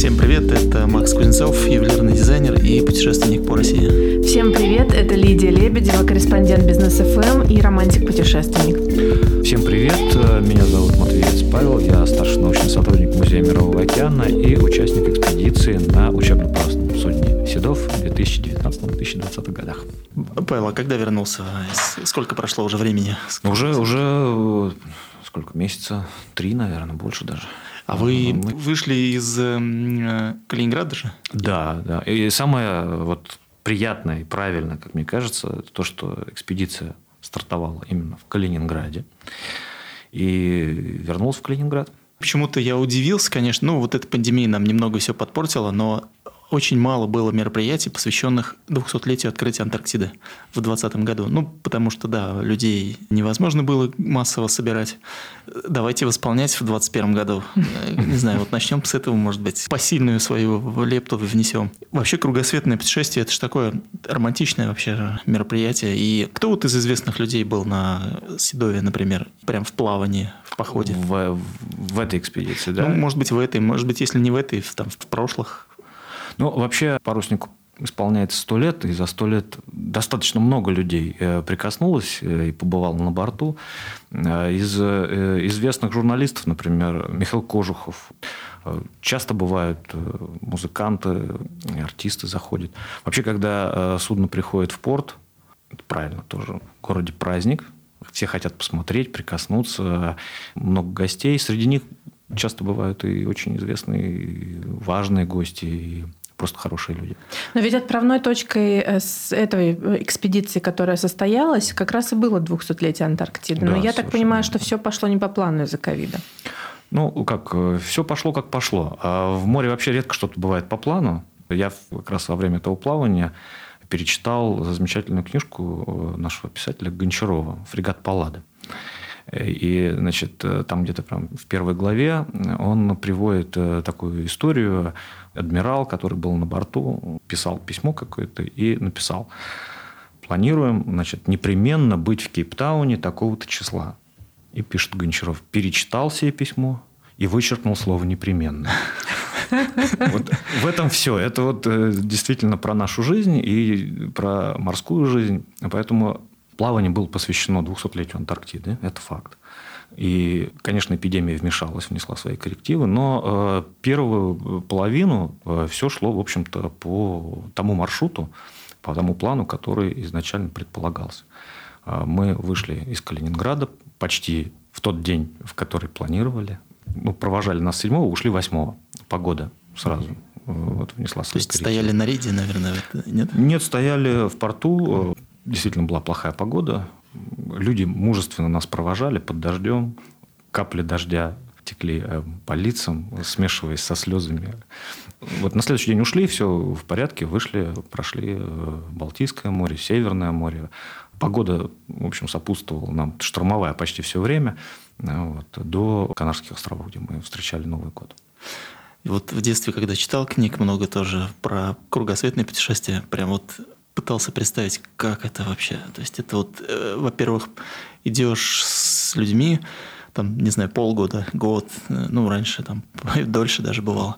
Всем привет, это Макс Кузнецов, ювелирный дизайнер и путешественник по России. Всем привет, это Лидия Лебедева, корреспондент Бизнес ФМ и романтик-путешественник. Всем привет, меня зовут Матвеец Павел, я старший научный сотрудник Музея Мирового океана и участник экспедиции на учебно-парусном судне «Седов» в 2019-2020 годах. Павел, а когда вернулся? Сколько прошло уже времени? Сколько уже, уже сколько, месяца? Три, наверное, больше даже. А вы мы... вышли из э, Калининграда же? Да, да. И самое вот приятное и правильное, как мне кажется, это то, что экспедиция стартовала именно в Калининграде и вернулся в Калининград. Почему-то я удивился, конечно. Ну, вот эта пандемия нам немного все подпортила, но очень мало было мероприятий, посвященных 200-летию открытия Антарктиды в 2020 году. Ну, потому что, да, людей невозможно было массово собирать. Давайте восполнять в 2021 году. Не знаю, вот начнем с этого, может быть, посильную свою лепту внесем. Вообще, кругосветное путешествие – это же такое романтичное вообще мероприятие. И кто вот из известных людей был на Седове, например, прям в плавании, в походе? В, в этой экспедиции, да? Ну, может быть, в этой, может быть, если не в этой, там, в прошлых. Ну, вообще, паруснику исполняется сто лет, и за сто лет достаточно много людей э, прикоснулось э, и побывало на борту. Э, из известных журналистов, например, Михаил Кожухов, часто бывают музыканты, артисты заходят. Вообще, когда судно приходит в порт, это правильно тоже, в городе праздник, все хотят посмотреть, прикоснуться, много гостей. Среди них часто бывают и очень известные, и важные гости, и просто хорошие люди. Но ведь отправной точкой э, с этой экспедиции, которая состоялась, как раз и было 200-летие Антарктиды. Но да, я так понимаю, что все пошло не по плану из-за ковида. Ну, как, э, все пошло как пошло. А в море вообще редко что-то бывает по плану. Я как раз во время этого плавания перечитал замечательную книжку э, нашего писателя Гончарова «Фрегат Паллада». И, значит, там где-то прям в первой главе он приводит такую историю адмирал, который был на борту, писал письмо какое-то и написал. Планируем, значит, непременно быть в Кейптауне такого-то числа. И пишет Гончаров, перечитал себе письмо и вычеркнул слово «непременно». Вот в этом все. Это вот э, действительно про нашу жизнь и про морскую жизнь. Поэтому плавание было посвящено 200-летию Антарктиды. Это факт. И, конечно, эпидемия вмешалась, внесла свои коррективы, но э, первую половину э, все шло, в общем-то, по тому маршруту, по тому плану, который изначально предполагался. Э, мы вышли из Калининграда почти в тот день, в который планировали. Ну, провожали нас седьмого, ушли восьмого. Погода сразу вот, внесла свои То есть стояли на рейде, наверное, нет? Нет, стояли в порту. Действительно была плохая погода. Люди мужественно нас провожали под дождем. Капли дождя текли э, по лицам, смешиваясь со слезами. Вот на следующий день ушли, все в порядке, вышли, прошли э, Балтийское море, Северное море. Погода, в общем, сопутствовала нам штормовая почти все время, э, вот, до Канарских островов, где мы встречали Новый год. И вот в детстве, когда читал книг много тоже про кругосветные путешествия, прям вот пытался представить, как это вообще. То есть это вот, э, во-первых, идешь с людьми, там, не знаю, полгода, год, э, ну, раньше там дольше даже бывало.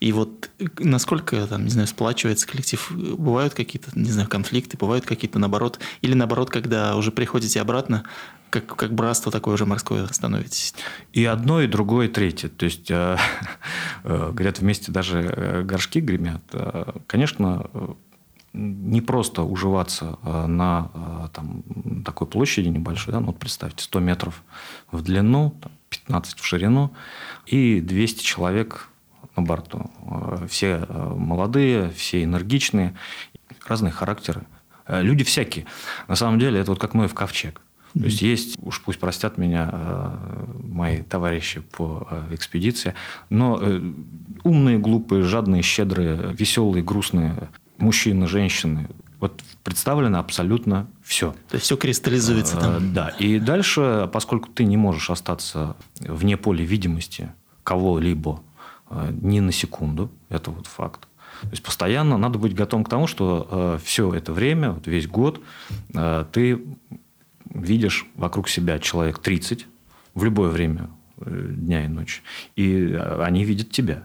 И вот насколько, там, не знаю, сплачивается коллектив, бывают какие-то, не знаю, конфликты, бывают какие-то наоборот, или наоборот, когда уже приходите обратно, как, как братство такое уже морское становитесь? И одно, и другое, и третье. То есть, э, э, говорят, вместе даже э, горшки гремят. Э, конечно, не просто уживаться э, на э, там, такой площади небольшой, да, ну вот представьте, 100 метров в длину, 15 в ширину и 200 человек на борту. Э, все молодые, все энергичные, разные характеры. Люди всякие. На самом деле, это вот как Ноев ковчег. То есть есть, уж пусть простят меня мои товарищи по экспедиции, но умные, глупые, жадные, щедрые, веселые, грустные, мужчины, женщины. Вот представлено абсолютно все. То есть все кристаллизуется там. А, да. И дальше, поскольку ты не можешь остаться вне поля видимости кого-либо а, ни на секунду, это вот факт. То есть постоянно надо быть готовым к тому, что э, все это время, вот весь год, э, ты видишь вокруг себя человек 30 в любое время э, дня и ночи, и они видят тебя.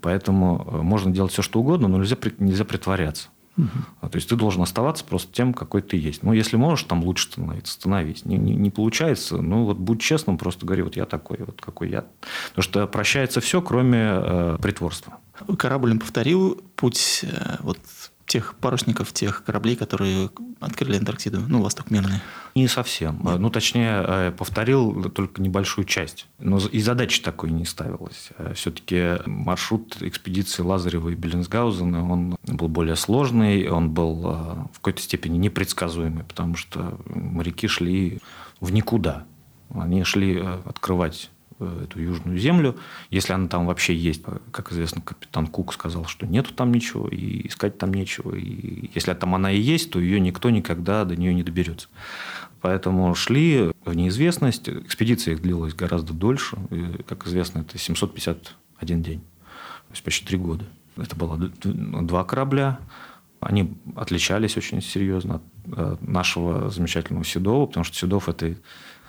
Поэтому э, можно делать все, что угодно, но нельзя, нельзя притворяться. Угу. То есть ты должен оставаться просто тем, какой ты есть. Ну, если можешь там лучше становиться, становись. Не, не, не получается, ну вот будь честным, просто говори, вот я такой, вот какой я. Потому что прощается все, кроме э, притворства. Корабль повторил путь э, вот тех парусников, тех кораблей, которые открыли Антарктиду, ну, Восток Мирный? Не совсем. Нет. Ну, точнее, э, повторил только небольшую часть. Но и задачи такой не ставилось. Э, Все-таки маршрут экспедиции Лазарева и Беллинсгаузена, он был более сложный, он был э, в какой-то степени непредсказуемый, потому что моряки шли в никуда. Они шли открывать эту южную землю, если она там вообще есть. Как известно, капитан Кук сказал, что нету там ничего, и искать там нечего. И если там она и есть, то ее никто никогда до нее не доберется. Поэтому шли в неизвестность. Экспедиция их длилась гораздо дольше. И, как известно, это 751 день. То есть почти три года. Это было два корабля. Они отличались очень серьезно от нашего замечательного Седова, потому что Седов – это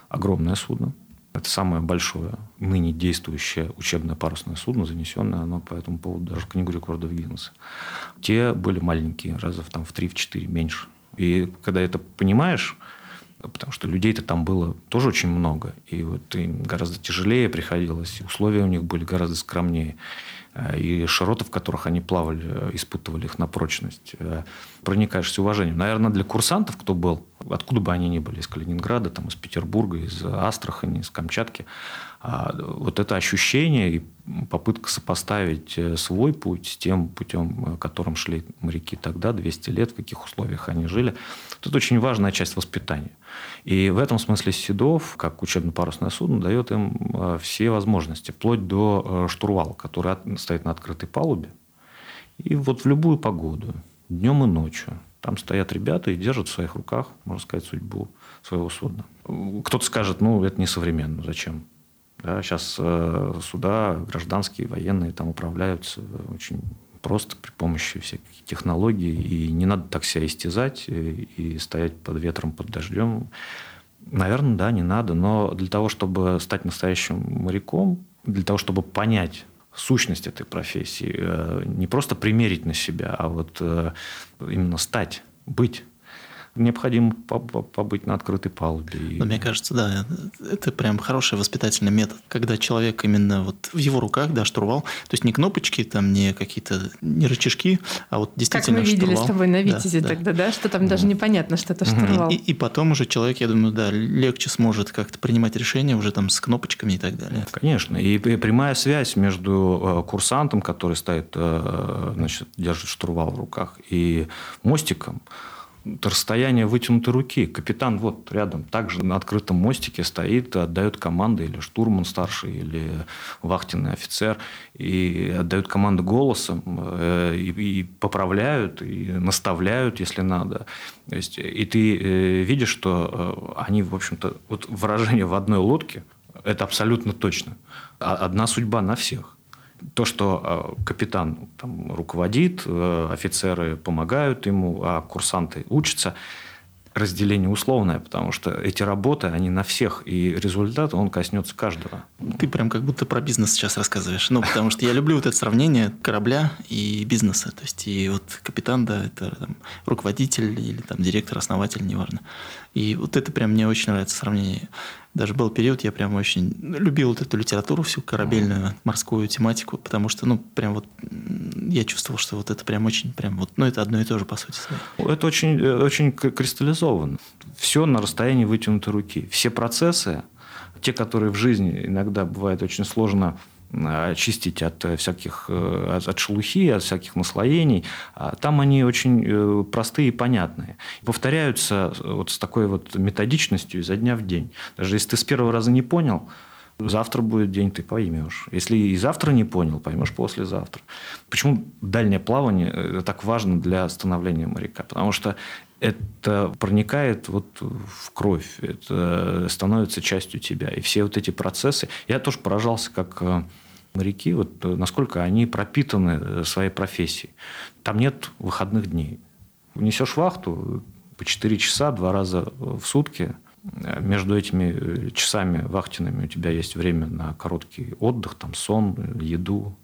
огромное судно. Это самое большое ныне действующее учебное парусное судно, занесенное оно по этому поводу даже в книгу рекордов Гиннесса. Те были маленькие, раза там, в 3-4 меньше. И когда это понимаешь, потому что людей-то там было тоже очень много, и вот им гораздо тяжелее приходилось, условия у них были гораздо скромнее. Э, и широты, в которых они плавали, э, испытывали их на прочность. Э, проникаешься уважением. Наверное, для курсантов, кто был, откуда бы они ни были, из Калининграда, там, из Петербурга, из Астрахани, из Камчатки, а, вот это ощущение и попытка сопоставить свой путь с тем путем, которым шли моряки тогда, 200 лет, в каких условиях они жили, это очень важная часть воспитания. И в этом смысле Седов, как учебно-парусное судно, дает им э, все возможности, вплоть до э, штурвала, который стоит на открытой палубе. И вот в любую погоду, днем и ночью, там стоят ребята и держат в своих руках, можно сказать, судьбу своего судна. Кто-то скажет, ну, это не современно, зачем? Да, сейчас э, суда гражданские, военные там управляются очень просто при помощи всяких технологий. И не надо так себя истязать и, и стоять под ветром, под дождем. Наверное, да, не надо. Но для того, чтобы стать настоящим моряком, для того, чтобы понять сущность этой профессии, э, не просто примерить на себя, а вот э, именно стать, быть необходимо побыть на открытой палубе. Но мне кажется, да, это прям хороший воспитательный метод, когда человек именно вот в его руках, да, штурвал, то есть не кнопочки, там не какие-то, не рычажки, а вот действительно Как мы видели штурвал. с тобой на Витязе да, тогда, да, что там даже непонятно, что это штурвал. И, и потом уже человек, я думаю, да, легче сможет как-то принимать решения уже там с кнопочками и так далее. Конечно, и прямая связь между э, курсантом, который стоит, э, значит, держит штурвал в руках, и мостиком, расстояние вытянутой руки. Капитан вот рядом, также на открытом мостике стоит, отдает команды, или штурман старший, или вахтенный офицер, и отдают команды голосом, э, и, и поправляют, и наставляют, если надо. То есть, и ты э, видишь, что э, они, в общем-то, вот выражение в одной лодке, это абсолютно точно. А одна судьба на всех то, что э, капитан там, руководит, э, офицеры помогают ему, а курсанты учатся, разделение условное, потому что эти работы, они на всех, и результат, он коснется каждого. Ты прям как будто про бизнес сейчас рассказываешь. Ну, потому что я люблю вот это сравнение корабля и бизнеса. То есть, и вот капитан, да, это там, руководитель или там директор, основатель, неважно. И вот это прям мне очень нравится сравнение. Даже был период, я прям очень любил вот эту литературу, всю корабельную, морскую тематику, потому что, ну, прям вот я чувствовал, что вот это прям очень, прям вот, ну, это одно и то же, по сути. Это очень, э, очень кристаллизовано. Все на расстоянии вытянутой руки. Все процессы, те, которые в жизни иногда бывает очень сложно очистить от э, всяких э, от шелухи, от всяких наслоений. А там они очень э, простые и понятные. Повторяются вот с такой вот методичностью изо дня в день. Даже если ты с первого раза не понял, завтра будет день, ты поймешь. Если и завтра не понял, поймешь послезавтра. Почему дальнее плавание так важно для становления моряка? Потому что это проникает вот в кровь, это становится частью тебя. И все вот эти процессы... Я тоже поражался, как моряки, вот э, насколько они пропитаны э, своей профессией. Там нет выходных дней. Несешь вахту по 4 часа, два раза в сутки. Между этими э, часами вахтенными у тебя есть время на короткий отдых, там сон, еду.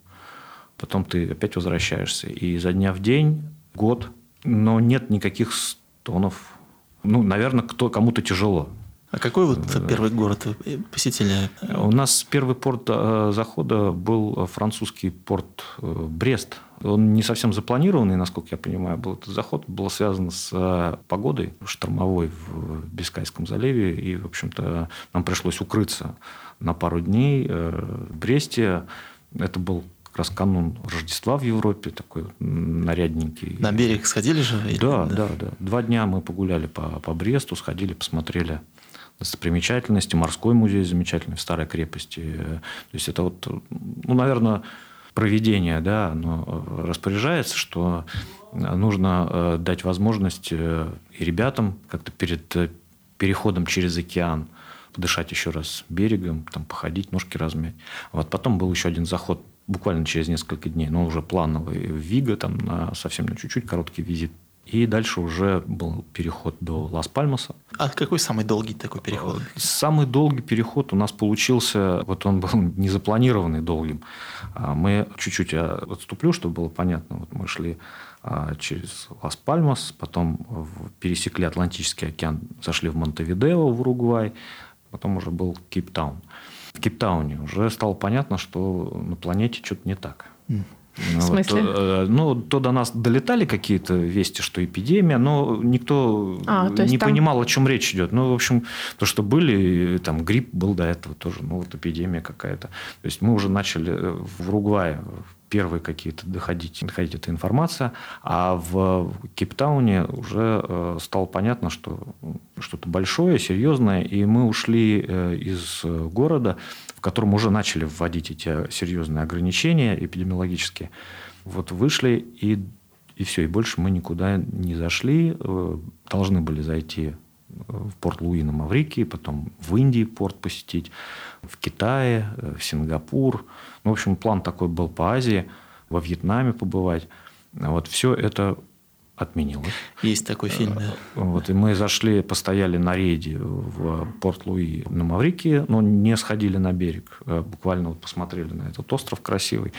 потом ты опять возвращаешься. И за дня в день, год, но нет никаких стонов. Ну, наверное, кто, кому-то тяжело. А какой вот первый город вы посетили? У нас первый порт э, захода был французский порт э, Брест. Он не совсем запланированный, насколько я понимаю, был этот заход. Было связано с э, погодой штормовой в Бискайском заливе. И, в общем-то, нам пришлось укрыться на пару дней в Бресте. Это был как раз канун Рождества в Европе, такой нарядненький. На берег сходили же? Да, да, да, да. Два дня мы погуляли по, по Бресту, сходили, посмотрели достопримечательности, морской музей замечательный в старой крепости. То есть это вот, ну, наверное, проведение, да, оно распоряжается, что нужно э, дать возможность э, и ребятам как-то перед э, переходом через океан подышать еще раз берегом, там походить, ножки размять. Вот потом был еще один заход буквально через несколько дней, но уже плановый в Вига, там на совсем на чуть-чуть короткий визит и дальше уже был переход до Лас-Пальмаса. А какой самый долгий такой переход? Самый долгий переход у нас получился, вот он был незапланированный долгим. А мы чуть-чуть отступлю, чтобы было понятно. Вот мы шли а, через Лас-Пальмас, потом пересекли Атлантический океан, зашли в Монтевидео в Уругвай, потом уже был Кейптаун. В Кейптауне уже стало понятно, что на планете что-то не так. В смысле? Вот, э, ну, то до нас долетали какие-то вести, что эпидемия, но никто а, не там... понимал, о чем речь идет. Ну, в общем, то, что были, там грипп был до этого тоже, ну, вот эпидемия какая-то. То есть мы уже начали в Уругвае первые какие-то доходить, доходить эта информация, а в Кейптауне уже э, стало понятно, что что-то большое, серьезное, и мы ушли э, из города, в котором уже начали вводить эти серьезные ограничения эпидемиологические. Вот вышли и и все, и больше мы никуда не зашли. Э, должны были зайти в порт Луи на Маврикии, потом в Индии порт посетить, в Китае, в Сингапур – в общем, план такой был по Азии, во Вьетнаме побывать. Вот все это отменилось. Есть такой фильм, да. Вот, и мы зашли, постояли на рейде в Порт-Луи на Маврикии, но не сходили на берег. А буквально вот посмотрели на этот остров красивый,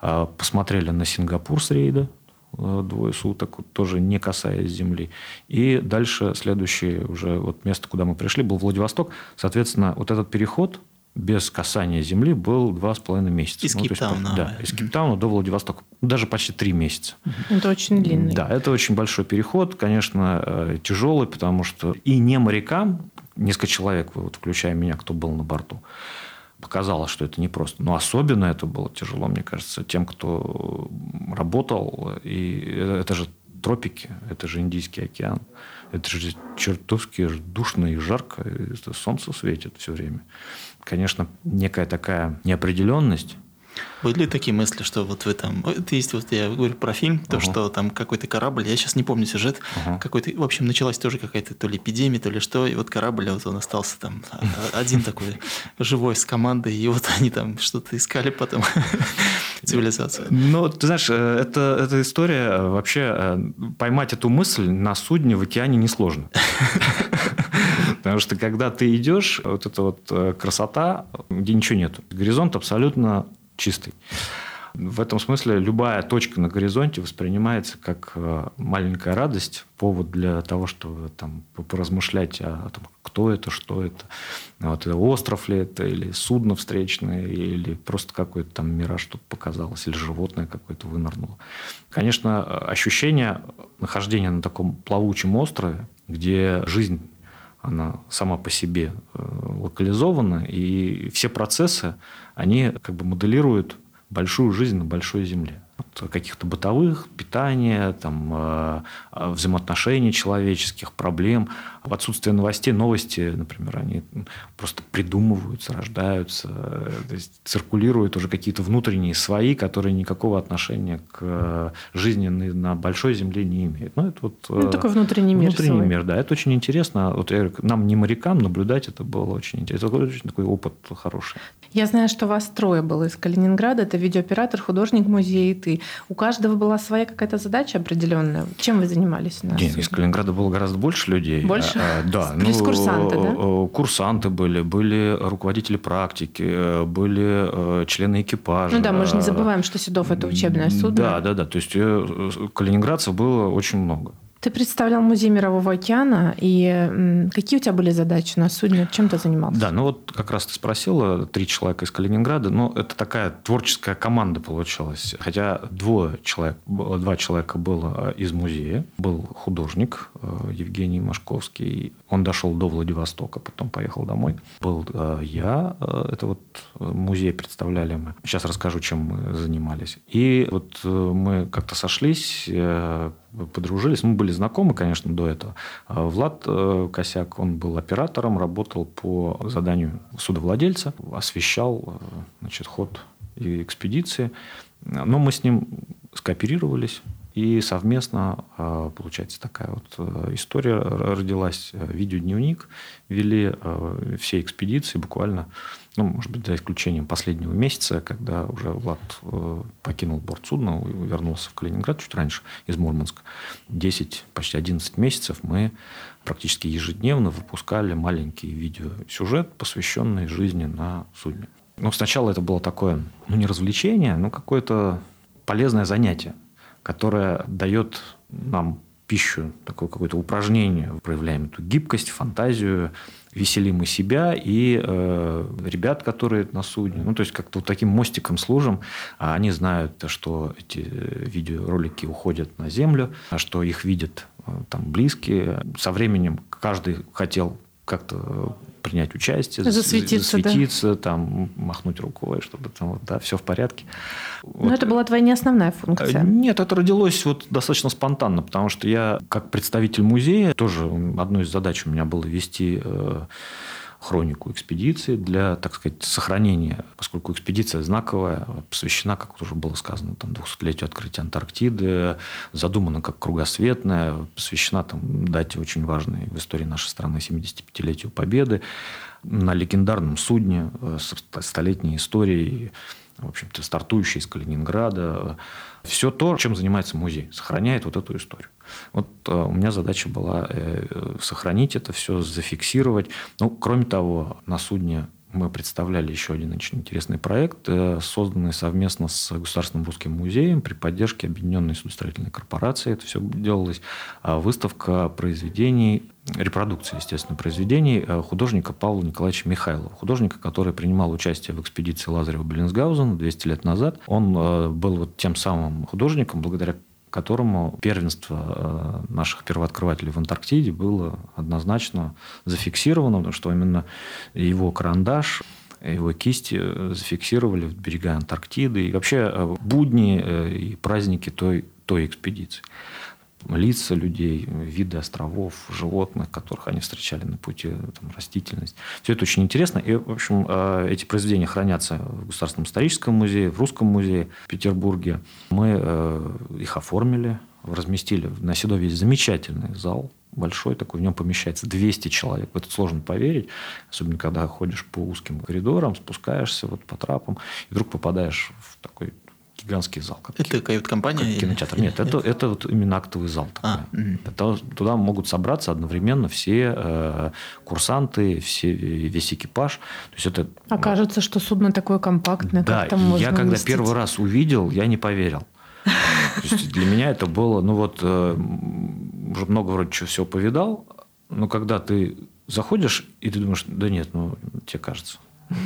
а посмотрели на Сингапур с рейда, э, двое суток, тоже не касаясь земли. И дальше следующее уже вот место, куда мы пришли, был Владивосток. Соответственно, вот этот переход без касания земли был два с половиной месяца. Из ну, Кейптауна. Есть, да, из Кейптауна до Владивостока. Даже почти три месяца. Это очень длинный. Да, это очень большой переход, конечно, э, тяжелый, потому что и не морякам, несколько человек, вот, включая меня, кто был на борту, показалось, что это непросто. Но особенно это было тяжело, мне кажется, тем, кто работал. И это же тропики, это же Индийский океан. Это же чертовски душно и жарко. Это солнце светит все время конечно, некая такая неопределенность. Были такие мысли, что вот вы там... Это есть, вот я говорю про фильм, то, uh-huh. что там какой-то корабль, я сейчас не помню сюжет, uh-huh. какой-то... В общем, началась тоже какая-то то ли эпидемия, то ли что, и вот корабль, вот он остался там а, а, один такой живой с командой, и вот они там что-то искали потом цивилизацию. Ну, ты знаешь, э, это, эта история э, вообще... Э, поймать эту мысль на судне в океане несложно. Потому что когда ты идешь, вот эта вот э, красота, где ничего нет. Горизонт абсолютно чистый. В этом смысле любая точка на горизонте воспринимается как э, маленькая радость, повод для того, чтобы там поразмышлять о том, кто это, что это. Вот, остров ли это, или судно встречное, или просто какой-то там мираж что-то показалось, или животное какое-то вынырнуло. Конечно, ощущение нахождения на таком плавучем острове, где жизнь она сама по себе э, локализована, и все процессы, они как бы моделируют большую жизнь на большой земле каких-то бытовых, питания, там, э, э, взаимоотношений человеческих, проблем. В отсутствие новостей, новости, например, они просто придумываются, рождаются, то есть циркулируют уже какие-то внутренние свои, которые никакого отношения к жизни на большой земле не имеют. Ну, это вот, ну, такой внутренний мир. Внутренний свой. мир, да. Это очень интересно. Вот я говорю, нам, не морякам, наблюдать это было очень интересно. Это очень такой опыт хороший. Я знаю, что вас трое было из Калининграда. Это видеооператор, художник музея и ты. У каждого была своя какая-то задача определенная. Чем вы занимались? На Нет, из Калининграда было гораздо больше людей. Больше? А, да. Прескурсанты, ну, да? Курсанты были, были руководители практики, были члены экипажа. Ну да, мы же не забываем, что Седов – это учебное судно. Да, да, да. То есть калининградцев было очень много. Ты представлял музей Мирового океана, и какие у тебя были задачи на судне? Чем ты занимался? Да, ну вот как раз ты спросила, три человека из Калининграда, ну это такая творческая команда получилась. Хотя двое человек, два человека было из музея. Был художник э, Евгений Машковский, он дошел до Владивостока, потом поехал домой. Был э, я, э, это вот музей представляли мы. Сейчас расскажу, чем мы занимались. И вот мы как-то сошлись, подружились. Мы были знакомы, конечно, до этого. А Влад э, Косяк, он был оператором, работал по заданию судовладельца, освещал э, значит, ход экспедиции. Но мы с ним скооперировались, и совместно, э, получается, такая вот история родилась. Видеодневник вели все экспедиции буквально ну, может быть, за исключением последнего месяца, когда уже Влад э, покинул борт судна, вернулся в Калининград чуть раньше из Мурманска. 10, почти 11 месяцев мы практически ежедневно выпускали маленький видеосюжет, посвященный жизни на судне. Ну, сначала это было такое, ну, не развлечение, но какое-то полезное занятие, которое дает нам пищу, такое какое-то упражнение, проявляем эту гибкость, фантазию, веселим и себя, и э, ребят, которые на судне. Ну, то есть, как-то вот таким мостиком служим. А они знают, что эти видеоролики уходят на землю, а что их видят э, там близкие. Со временем каждый хотел как-то принять участие, засветиться, засветиться да. там, махнуть рукой, чтобы там, вот, да, все в порядке. Но вот. это была твоя не основная функция. Э, нет, это родилось вот достаточно спонтанно, потому что я, как представитель музея, тоже одной из задач у меня было вести э, хронику экспедиции для, так сказать, сохранения, поскольку экспедиция знаковая, посвящена, как уже было сказано, там, 200-летию открытия Антарктиды, задумана как кругосветная, посвящена там, дате очень важной в истории нашей страны 75-летию Победы на легендарном судне э, с столетней историей, в общем-то, стартующей из Калининграда. Все то, чем занимается музей, сохраняет вот эту историю. Вот э, у меня задача была э, сохранить это все, зафиксировать. Ну, кроме того, на судне мы представляли еще один очень интересный проект, э, созданный совместно с Государственным русским музеем при поддержке Объединенной судостроительной корпорации. Это все делалось. А выставка произведений, репродукции, естественно, произведений художника Павла Николаевича Михайлова. Художника, который принимал участие в экспедиции Лазарева Беллинсгаузена 200 лет назад. Он был вот тем самым художником, благодаря которому первенство э, наших первооткрывателей в Антарктиде было однозначно зафиксировано, что именно его карандаш его кисти э, зафиксировали в берега Антарктиды. И вообще э, будни и праздники той, той экспедиции лица людей, виды островов, животных, которых они встречали на пути, там, растительность. Все это очень интересно. И, в общем, э, эти произведения хранятся в Государственном историческом музее, в Русском музее в Петербурге. Мы э, их оформили, разместили. На Седове есть замечательный зал, большой такой, в нем помещается 200 человек. В это сложно поверить, особенно когда ходишь по узким коридорам, спускаешься вот по трапам, и вдруг попадаешь в такой гигантский зал. Как это кают-компания? Как кинотеатр. Нет, нет, это, это вот именно актовый зал. Такой. А, это, туда могут собраться одновременно все э, курсанты, все, весь экипаж. То есть это, Окажется, что судно такое компактное. Да, как там можно я когда уместить? первый раз увидел, я не поверил. для меня это было, ну вот, э, уже много вроде чего всего повидал, но когда ты заходишь, и ты думаешь, да нет, ну, тебе кажется.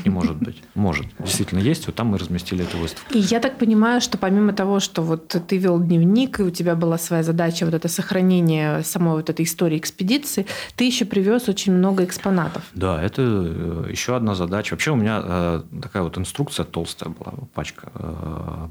Не может быть. Может. Действительно есть. Вот там мы разместили эту выставку. И я так понимаю, что помимо того, что вот ты вел дневник, и у тебя была своя задача вот это сохранение самой вот этой истории экспедиции, ты еще привез очень много экспонатов. Да, это э, еще одна задача. Вообще у меня э, такая вот инструкция толстая была, пачка э,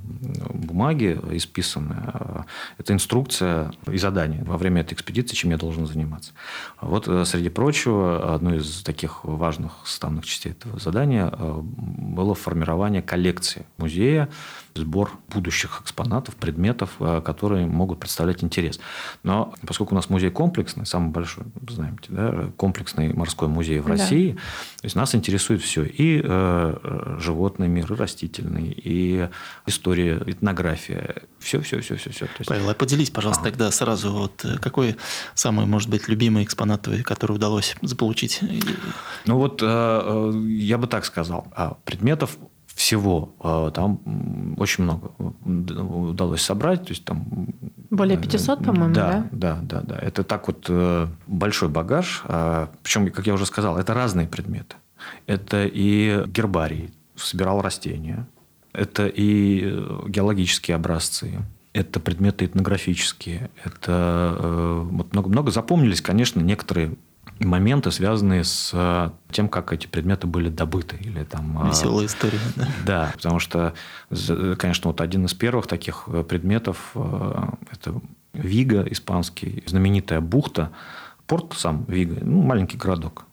бумаги исписанная. Это инструкция и задание во время этой экспедиции, чем я должен заниматься. Вот, среди прочего, одной из таких важных составных частей этого задания задание было формирование коллекции музея сбор будущих экспонатов, предметов, э, которые могут представлять интерес. Но поскольку у нас музей комплексный, самый большой, знаете, да, комплексный морской музей в да. России, то есть нас интересует все. И э, животный мир, и растительный, и история, этнография. Все, все, все, все. все. есть... Павел, а поделись, пожалуйста, а. тогда сразу, вот э, какой самый, может быть, любимый экспонат, который удалось заполучить? Ну вот э, я бы так сказал. А предметов всего а, там очень много удалось собрать. То есть там, Более 500, по-моему, да? Да, да, да. Это так вот э, большой багаж. А, Причем, как я уже сказал, это разные предметы. Это и гербарий, собирал растения. Это и э, геологические образцы. Это предметы этнографические. Это э, вот много-много запомнились, конечно, некоторые моменты, связанные с э, тем, как эти предметы были добыты. Или там, э, Веселая история. Да. да, потому что, конечно, вот один из первых таких э, предметов – это Вига, испанский, знаменитая бухта. Порт сам Вига, ну, маленький городок,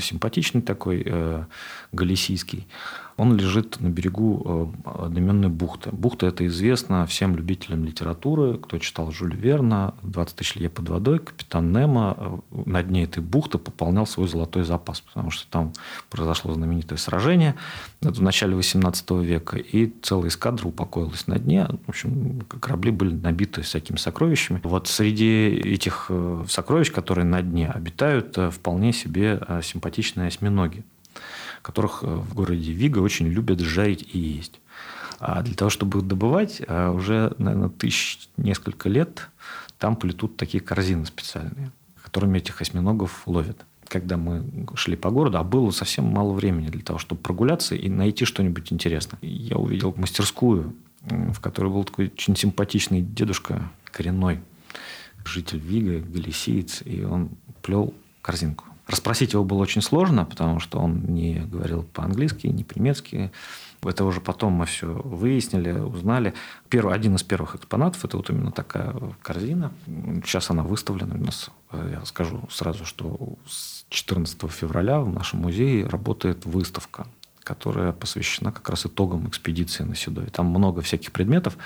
симпатичный такой, галисийский он лежит на берегу э, одноименной бухты. Бухта это известна всем любителям литературы, кто читал Жюль Верна, «20 тысяч лье под водой», «Капитан Немо». Э, на дне этой бухты пополнял свой золотой запас, потому что там произошло знаменитое сражение в начале XVIII века, и целая эскадра упокоилась на дне. В общем, корабли были набиты всякими сокровищами. Вот среди этих э, сокровищ, которые на дне, обитают вполне себе симпатичные осьминоги которых э, в городе Вига очень любят жарить и есть. А для того, чтобы их добывать, э, уже, наверное, тысяч несколько лет там плетут такие корзины специальные, которыми этих осьминогов ловят. Когда мы шли по городу, а было совсем мало времени для того, чтобы прогуляться и найти что-нибудь интересное. Я увидел мастерскую, в которой был такой очень симпатичный дедушка коренной, житель Вига, галисиец, и он плел корзинку. Расспросить его было очень сложно, потому что он не говорил по-английски, не по-немецки. Это уже потом мы все выяснили, узнали. Первый, один из первых экспонатов – это вот именно такая корзина. Сейчас она выставлена у нас. Я скажу сразу, что с 14 февраля в нашем музее работает выставка которая посвящена как раз итогам экспедиции на Седой. Там много всяких предметов,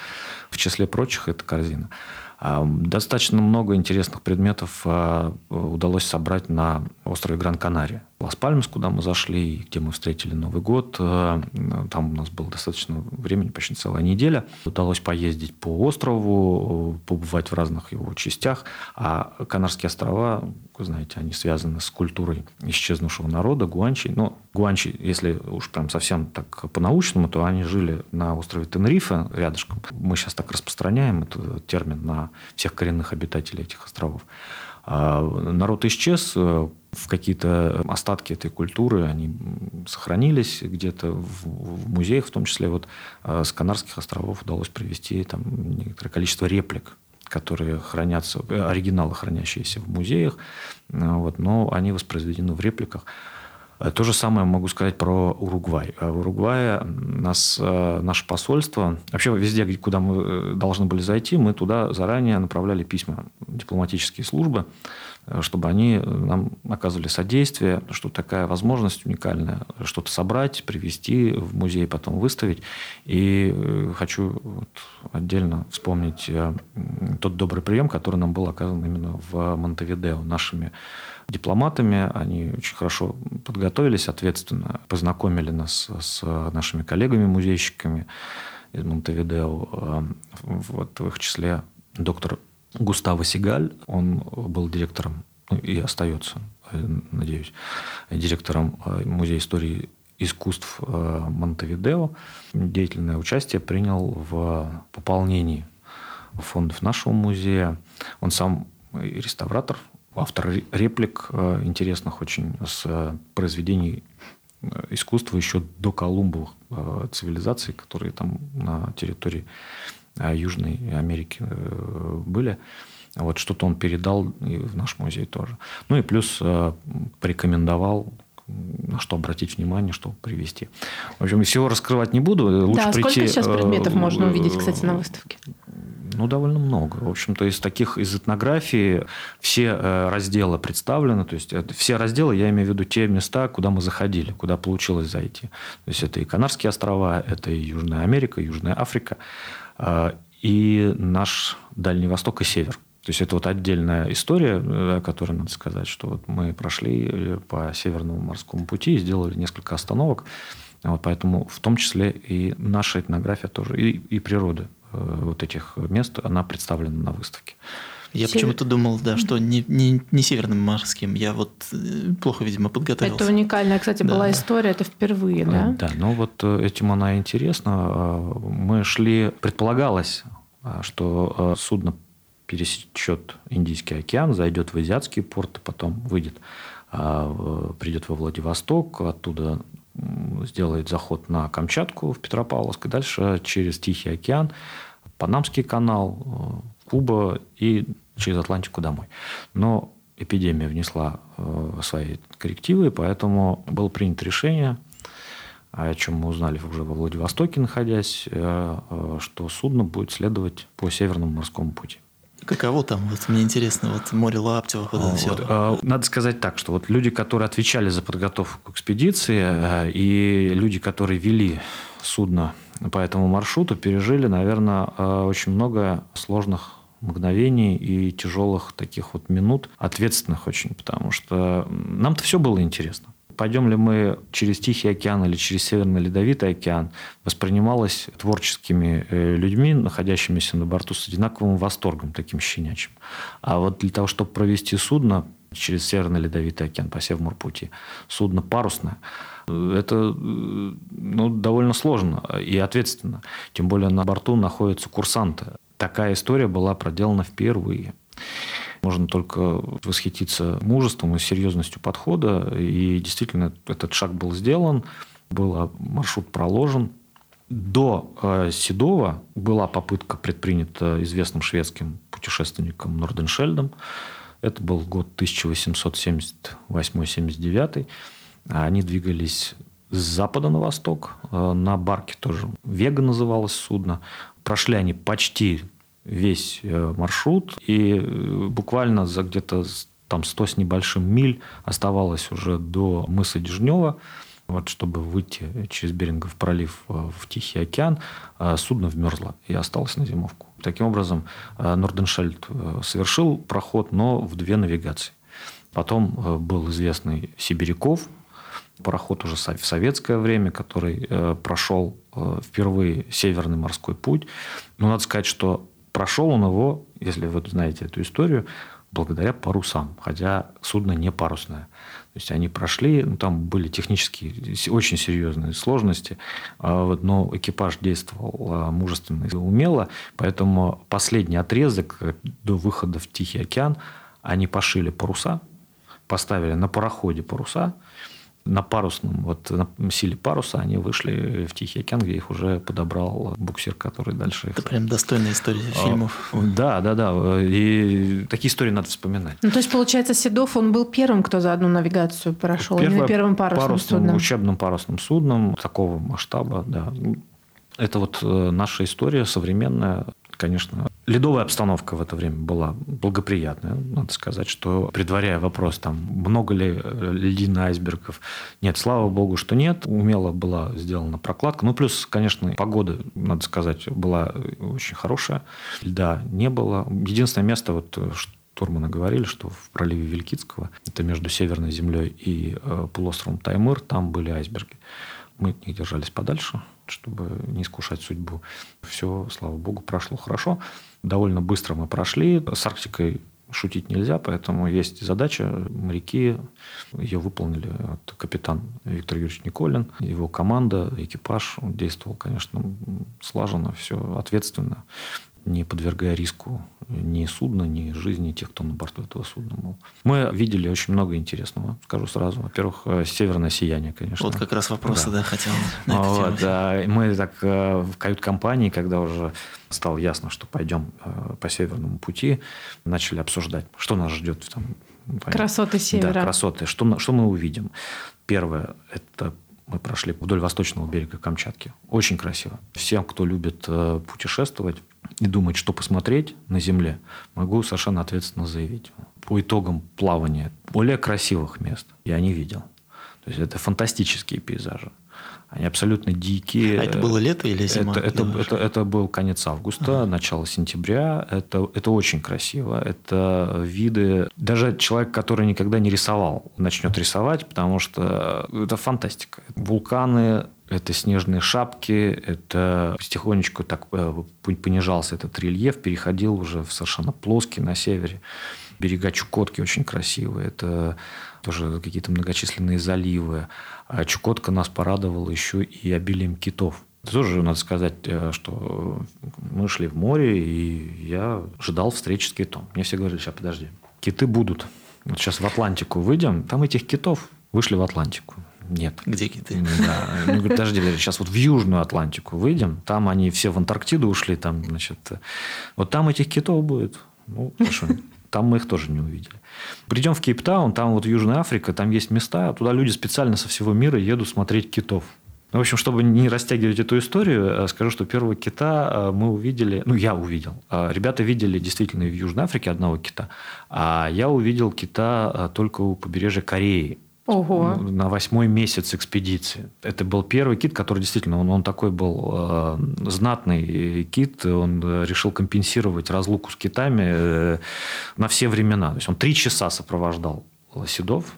в числе прочих это корзина. Достаточно много интересных предметов а, удалось собрать на острове Гран-Канария. Лас-Пальмас, куда мы зашли, где мы встретили Новый год. А, там у нас было достаточно времени, почти целая неделя. Удалось поездить по острову, побывать в разных его частях. А Канарские острова, вы знаете, они связаны с культурой исчезнувшего народа, гуанчи. Но гуанчи, если уж прям совсем так по-научному, то они жили на острове Тенерифе рядышком. Мы сейчас так распространяем этот термин на всех коренных обитателей этих островов. А народ исчез, э, в какие-то остатки этой культуры, они сохранились где-то в, музеях, в том числе вот э, с Канарских островов удалось привести там некоторое количество реплик которые хранятся, э, оригиналы, хранящиеся в музеях, вот, но они воспроизведены в репликах. Э, то же самое могу сказать про Уругвай. Э, в Уругвае нас, э, наше посольство, вообще везде, куда мы должны были зайти, мы туда заранее направляли письма дипломатические службы, чтобы они нам оказывали содействие, что такая возможность уникальная, что-то собрать, привезти в музей, потом выставить. И хочу вот отдельно вспомнить тот добрый прием, который нам был оказан именно в Монтевидео нашими дипломатами. Они очень хорошо подготовились, ответственно познакомили нас с нашими коллегами-музейщиками из Монтевидео. Вот в их числе доктор Густаво Сигаль. Он был директором ну, и остается, надеюсь, директором Музея истории искусств Монтевидео. Деятельное участие принял в пополнении фондов нашего музея. Он сам реставратор, автор реплик э, интересных очень с э, произведений э, искусства еще до Колумбовых цивилизаций, которые там на территории Южной Америки были. Вот что-то он передал и в наш музей тоже. Ну и плюс порекомендовал на что обратить внимание, что привести. В общем, всего раскрывать не буду. Лучше да, прийти... сколько сейчас предметов можно увидеть, кстати, на выставке? Ну, довольно много. В общем-то, из таких, из этнографии все э, разделы представлены. То есть, все разделы, я имею в виду те места, куда мы заходили, куда получилось зайти. То есть, это и Канарские острова, это и Южная Америка, Южная Африка, э, и наш Дальний Восток и Север. То есть это вот отдельная история, о которой надо сказать, что вот мы прошли по Северному морскому пути и сделали несколько остановок. Вот поэтому в том числе и наша этнография тоже, и, и природа э, вот этих мест, она представлена на выставке. Я Север... почему-то думал, да, что не, не, не северным морским. Я вот э, плохо, видимо, подготовился. Это уникальная, кстати, да. была история, это впервые, да? Да, ну вот э, этим она интересна. Мы шли, предполагалось, что судно пересечет Индийский океан, зайдет в азиатские порты, потом выйдет, придет во Владивосток, оттуда сделает заход на Камчатку в Петропавловск, и дальше через Тихий океан, Панамский канал, э, Куба и через Атлантику домой. Но эпидемия внесла э, свои коррективы, поэтому было принято решение, о чем мы узнали уже во Владивостоке, находясь, э, что судно будет следовать по Северному морскому пути. Каково там? Вот мне интересно, вот море Лаптева, вот это все. Надо сказать так, что вот люди, которые отвечали за подготовку к экспедиции, э, и люди, которые вели судно по этому маршруту, пережили, наверное, э, очень много сложных мгновений и тяжелых таких вот минут, ответственных очень, потому что нам-то все было интересно пойдем ли мы через Тихий океан или через Северный Ледовитый океан, воспринималось творческими э, людьми, находящимися на борту с одинаковым восторгом, таким щенячьим. А вот для того, чтобы провести судно через Северный Ледовитый океан по Севморпути, судно парусное, это э, ну, довольно сложно и ответственно. Тем более на борту находятся курсанты. Такая история была проделана впервые. Можно только восхититься мужеством и серьезностью подхода. И действительно этот шаг был сделан, был маршрут проложен. До э, Седова была попытка предпринята известным шведским путешественником Норденшельдом. Это был год 1878-79. Они двигались с запада на восток. На барке тоже Вега называлось судно. Прошли они почти весь э, маршрут, и э, буквально за где-то там 100 с небольшим миль оставалось уже до мыса Дежнева, вот, чтобы выйти через Берингов пролив э, в Тихий океан, судно вмерзло и осталось на зимовку. Таким образом, Норденшельд совершил проход, но в две навигации. Потом был известный Сибиряков, пароход уже в советское время, который прошел впервые Северный морской путь. Но надо сказать, что Прошел он его, если вы знаете эту историю, благодаря парусам, хотя судно не парусное. То есть они прошли, ну, там были технические очень серьезные сложности, а но экипаж действовал а, мужественно и умело, поэтому последний отрезок до выхода в Тихий океан они пошили паруса, поставили на пароходе паруса, на парусном, вот на силе паруса они вышли в Тихий океан, где их уже подобрал буксир, который дальше... Это прям достойная история а, фильмов. Да, да, да. И такие истории надо вспоминать. Ну, то есть, получается, Седов, он был первым, кто за одну навигацию прошел, Первое, именно первым парусным, парусным судном? учебным парусным судном такого масштаба, да. Это вот э, наша история современная, конечно, ледовая обстановка в это время была благоприятная. Надо сказать, что предваряя вопрос, там, много ли э, льдин айсбергов, нет, слава богу, что нет. Умело была сделана прокладка. Ну, плюс, конечно, погода, надо сказать, была очень хорошая. Льда не было. Единственное место, вот, штурманы говорили, что в проливе Вилькицкого, это между Северной землей и э, полуостровом Таймыр, там были айсберги. Мы от них держались подальше, чтобы не искушать судьбу. Все, слава богу, прошло хорошо. Довольно быстро мы прошли. С Арктикой шутить нельзя, поэтому есть задача. Моряки ее выполнили. Вот капитан Виктор Юрьевич Николин, его команда, экипаж действовал, конечно, слаженно, все ответственно не подвергая риску ни судна, ни жизни тех, кто на борту этого судна был. Мы видели очень много интересного, скажу сразу. Во-первых, э, северное сияние, конечно. Вот как раз вопросы, да, да хотел на вот, да. Мы так э, в кают-компании, когда уже стало ясно, что пойдем э, по северному пути, начали обсуждать, что нас ждет там, Красоты севера. Да, красоты. Что, что мы увидим? Первое – это Мы прошли вдоль восточного берега Камчатки. Очень красиво. Всем, кто любит э, путешествовать и думать, что посмотреть на Земле, могу совершенно ответственно заявить. По итогам плавания более красивых мест я не видел. То есть это фантастические пейзажи. Они абсолютно дикие. А это было лето или зима? Это, это, это, это был конец августа, ага. начало сентября. Это, это очень красиво. Это виды... Даже человек, который никогда не рисовал, начнет рисовать, потому что это фантастика. Вулканы, это снежные шапки, это потихонечку так э, понижался этот рельеф, переходил уже в совершенно плоский на севере. Берега Чукотки очень красивые. Это тоже какие-то многочисленные заливы. А Чукотка нас порадовала еще и обилием китов. Тоже надо сказать, э, что мы шли в море, и я ожидал встречи с китом. Мне все говорили, сейчас подожди, киты будут. Вот сейчас в Атлантику выйдем, там этих китов вышли в Атлантику. Нет. Где киты? Да. Ну, говорит, подожди, сейчас вот в Южную Атлантику выйдем, там они все в Антарктиду ушли, там, значит, вот там этих китов будет. Ну, хорошо. Там мы их тоже не увидели. Придем в Кейптаун, там вот Южная Африка, там есть места, туда люди специально со всего мира едут смотреть китов. В общем, чтобы не растягивать эту историю, э, скажу, что первого кита э, мы увидели, ну, я увидел. Э, ребята видели действительно в Южной Африке одного кита, а я увидел кита только у побережья Кореи. Ого. на восьмой месяц экспедиции. Это был первый кит, который действительно, он, он такой был э, знатный кит, он решил компенсировать разлуку с китами э, на все времена. То есть он три часа сопровождал лоседов.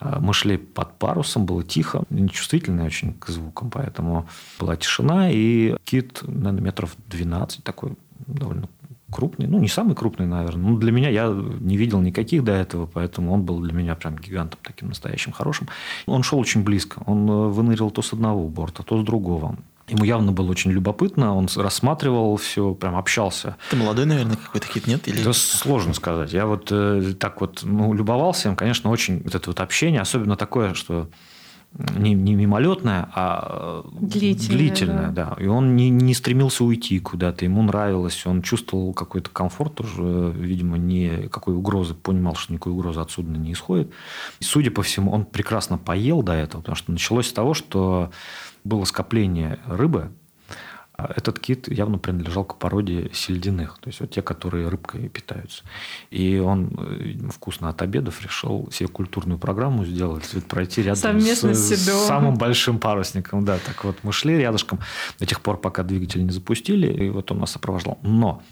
Э, мы шли под парусом, было тихо, нечувствительный очень к звукам, поэтому была тишина, и кит, наверное, метров 12, такой довольно крупный, ну, не самый крупный, наверное. Ну, для меня я не видел никаких до этого, поэтому он был для меня прям гигантом таким настоящим, хорошим. Он шел очень близко. Он э, выныривал то с одного борта, то с другого. Ему явно было очень любопытно, он рассматривал все, прям общался. Ты молодой, наверное, какой-то хит, нет? Или... Это сложно сказать. Я вот э, так вот ну, любовался им, конечно, очень вот это вот общение, особенно такое, что не, не мимолетное, а длительное, длительное да. да. И он не, не стремился уйти куда-то, ему нравилось, он чувствовал какой-то комфорт тоже, видимо, никакой угрозы, понимал, что никакой угрозы отсюда не исходит. И, судя по всему, он прекрасно поел до этого, потому что началось с того, что было скопление рыбы, этот кит явно принадлежал к породе сельдяных, то есть вот те, которые рыбкой питаются. И он видимо, вкусно от обедов решил себе культурную программу сделать, пройти рядом Совместно с, с самым большим парусником. Да, так вот мы шли рядышком до тех пор, пока двигатель не запустили, и вот он нас сопровождал. Но